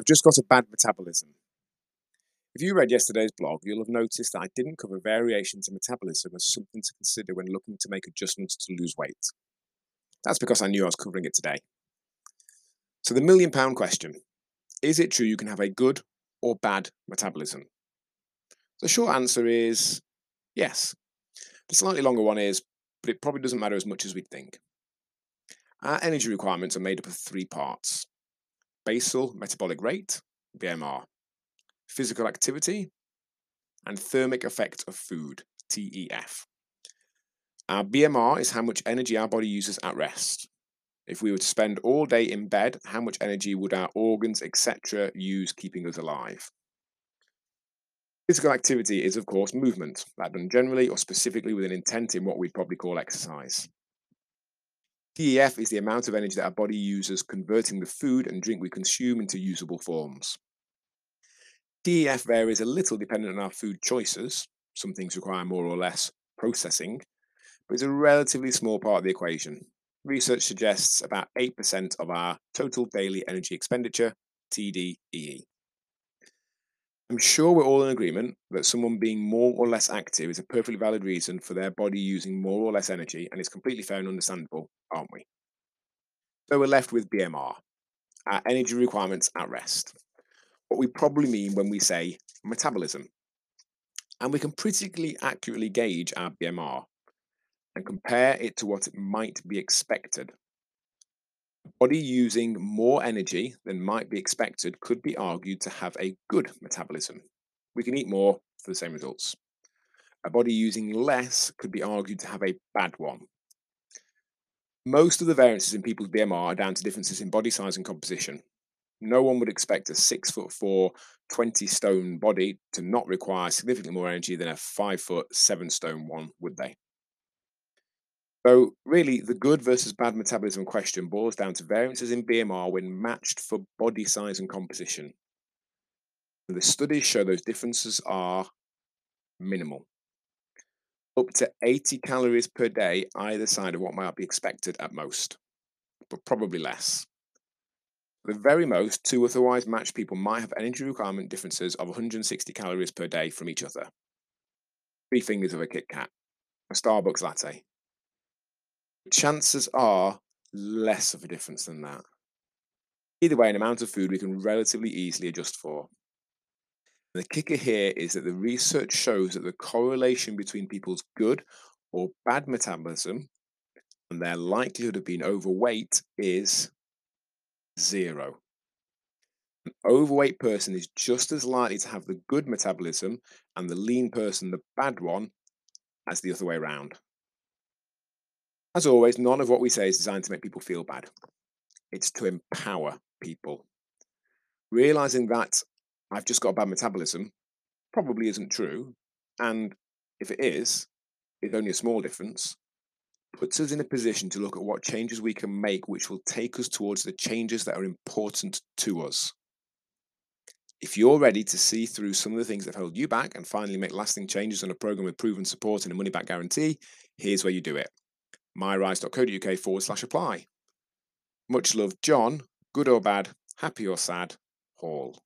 I've just got a bad metabolism. If you read yesterday's blog, you'll have noticed that I didn't cover variations in metabolism as something to consider when looking to make adjustments to lose weight. That's because I knew I was covering it today. So, the million pound question is it true you can have a good or bad metabolism? The short answer is yes. The slightly longer one is, but it probably doesn't matter as much as we'd think. Our energy requirements are made up of three parts basal metabolic rate, BMR, physical activity, and thermic effect of food, TEF. Our BMR is how much energy our body uses at rest. If we were to spend all day in bed, how much energy would our organs, etc., use keeping us alive? Physical activity is, of course, movement, that done generally or specifically with an intent in what we'd probably call exercise. TEF is the amount of energy that our body uses converting the food and drink we consume into usable forms. TEF varies a little depending on our food choices. Some things require more or less processing, but it's a relatively small part of the equation. Research suggests about 8% of our total daily energy expenditure, TDEE. I'm sure we're all in agreement that someone being more or less active is a perfectly valid reason for their body using more or less energy, and it's completely fair and understandable, aren't we? So we're left with BMR, our energy requirements at rest, what we probably mean when we say metabolism. And we can pretty accurately gauge our BMR and compare it to what it might be expected body using more energy than might be expected could be argued to have a good metabolism. We can eat more for the same results. A body using less could be argued to have a bad one. Most of the variances in people's BMR are down to differences in body size and composition. No one would expect a six foot four, 20 stone body to not require significantly more energy than a five foot, seven stone one, would they? So, really, the good versus bad metabolism question boils down to variances in BMR when matched for body size and composition. And the studies show those differences are minimal. Up to 80 calories per day either side of what might be expected at most, but probably less. The very most, two otherwise matched people might have energy requirement differences of 160 calories per day from each other. Three fingers of a Kit Kat, a Starbucks latte, chances are less of a difference than that. Either way, an amount of food we can relatively easily adjust for. The kicker here is that the research shows that the correlation between people's good or bad metabolism and their likelihood of being overweight is zero. An overweight person is just as likely to have the good metabolism and the lean person the bad one as the other way around. As always, none of what we say is designed to make people feel bad. It's to empower people. Realizing that I've just got a bad metabolism probably isn't true. And if it is, it's only a small difference, puts us in a position to look at what changes we can make, which will take us towards the changes that are important to us. If you're ready to see through some of the things that hold you back and finally make lasting changes on a program with proven support and a money back guarantee, here's where you do it myrise.co.uk forward slash apply. Much love, John, good or bad, happy or sad, Hall.